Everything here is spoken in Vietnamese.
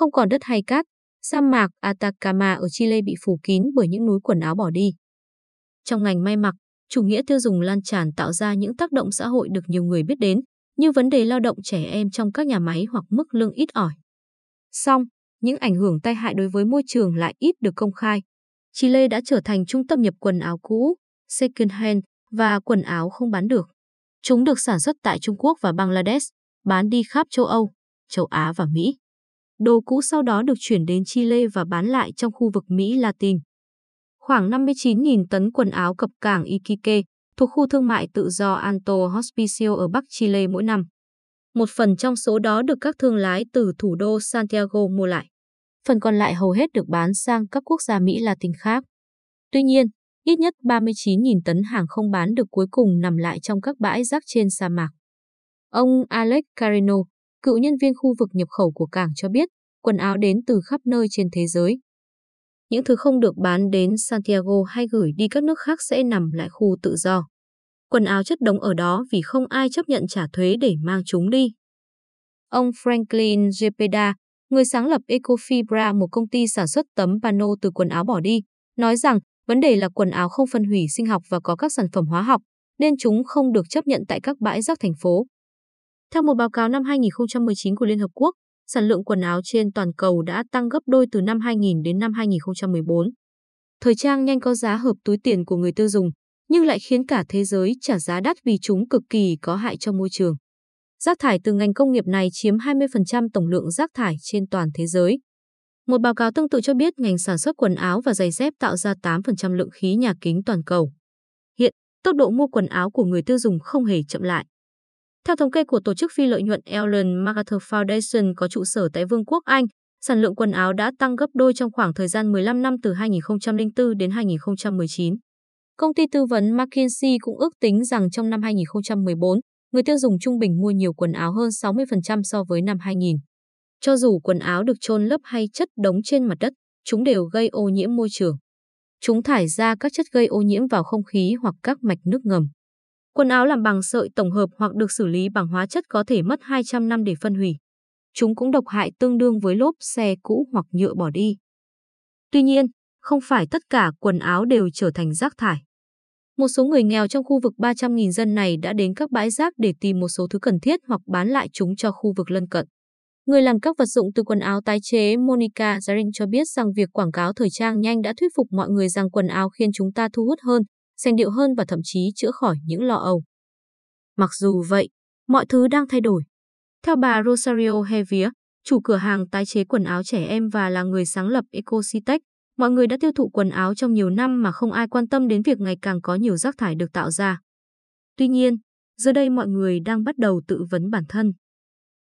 Không còn đất hay cát, sa mạc Atacama ở Chile bị phủ kín bởi những núi quần áo bỏ đi. Trong ngành may mặc, chủ nghĩa tiêu dùng lan tràn tạo ra những tác động xã hội được nhiều người biết đến, như vấn đề lao động trẻ em trong các nhà máy hoặc mức lương ít ỏi. Song, những ảnh hưởng tai hại đối với môi trường lại ít được công khai. Chile đã trở thành trung tâm nhập quần áo cũ, second hand và quần áo không bán được. Chúng được sản xuất tại Trung Quốc và Bangladesh, bán đi khắp châu Âu, châu Á và Mỹ. Đồ cũ sau đó được chuyển đến Chile và bán lại trong khu vực Mỹ Latin. Khoảng 59.000 tấn quần áo cập cảng Iquique thuộc khu thương mại tự do Alto Hospicio ở Bắc Chile mỗi năm. Một phần trong số đó được các thương lái từ thủ đô Santiago mua lại. Phần còn lại hầu hết được bán sang các quốc gia Mỹ Latin khác. Tuy nhiên, ít nhất 39.000 tấn hàng không bán được cuối cùng nằm lại trong các bãi rác trên sa mạc. Ông Alex Carino, cựu nhân viên khu vực nhập khẩu của cảng cho biết, quần áo đến từ khắp nơi trên thế giới. Những thứ không được bán đến Santiago hay gửi đi các nước khác sẽ nằm lại khu tự do. Quần áo chất đống ở đó vì không ai chấp nhận trả thuế để mang chúng đi. Ông Franklin Jepeda, người sáng lập Ecofibra, một công ty sản xuất tấm pano từ quần áo bỏ đi, nói rằng vấn đề là quần áo không phân hủy sinh học và có các sản phẩm hóa học, nên chúng không được chấp nhận tại các bãi rác thành phố. Theo một báo cáo năm 2019 của Liên Hợp Quốc, sản lượng quần áo trên toàn cầu đã tăng gấp đôi từ năm 2000 đến năm 2014. Thời trang nhanh có giá hợp túi tiền của người tiêu dùng, nhưng lại khiến cả thế giới trả giá đắt vì chúng cực kỳ có hại cho môi trường. Rác thải từ ngành công nghiệp này chiếm 20% tổng lượng rác thải trên toàn thế giới. Một báo cáo tương tự cho biết ngành sản xuất quần áo và giày dép tạo ra 8% lượng khí nhà kính toàn cầu. Hiện, tốc độ mua quần áo của người tiêu dùng không hề chậm lại. Theo thống kê của tổ chức phi lợi nhuận Ellen MacArthur Foundation có trụ sở tại Vương quốc Anh, sản lượng quần áo đã tăng gấp đôi trong khoảng thời gian 15 năm từ 2004 đến 2019. Công ty tư vấn McKinsey cũng ước tính rằng trong năm 2014, người tiêu dùng trung bình mua nhiều quần áo hơn 60% so với năm 2000. Cho dù quần áo được chôn lấp hay chất đống trên mặt đất, chúng đều gây ô nhiễm môi trường. Chúng thải ra các chất gây ô nhiễm vào không khí hoặc các mạch nước ngầm. Quần áo làm bằng sợi tổng hợp hoặc được xử lý bằng hóa chất có thể mất 200 năm để phân hủy. Chúng cũng độc hại tương đương với lốp xe cũ hoặc nhựa bỏ đi. Tuy nhiên, không phải tất cả quần áo đều trở thành rác thải. Một số người nghèo trong khu vực 300.000 dân này đã đến các bãi rác để tìm một số thứ cần thiết hoặc bán lại chúng cho khu vực lân cận. Người làm các vật dụng từ quần áo tái chế Monica Zarin cho biết rằng việc quảng cáo thời trang nhanh đã thuyết phục mọi người rằng quần áo khiến chúng ta thu hút hơn, sành điệu hơn và thậm chí chữa khỏi những lo âu. Mặc dù vậy, mọi thứ đang thay đổi. Theo bà Rosario Hevier, chủ cửa hàng tái chế quần áo trẻ em và là người sáng lập Ecositech, mọi người đã tiêu thụ quần áo trong nhiều năm mà không ai quan tâm đến việc ngày càng có nhiều rác thải được tạo ra. Tuy nhiên, giờ đây mọi người đang bắt đầu tự vấn bản thân.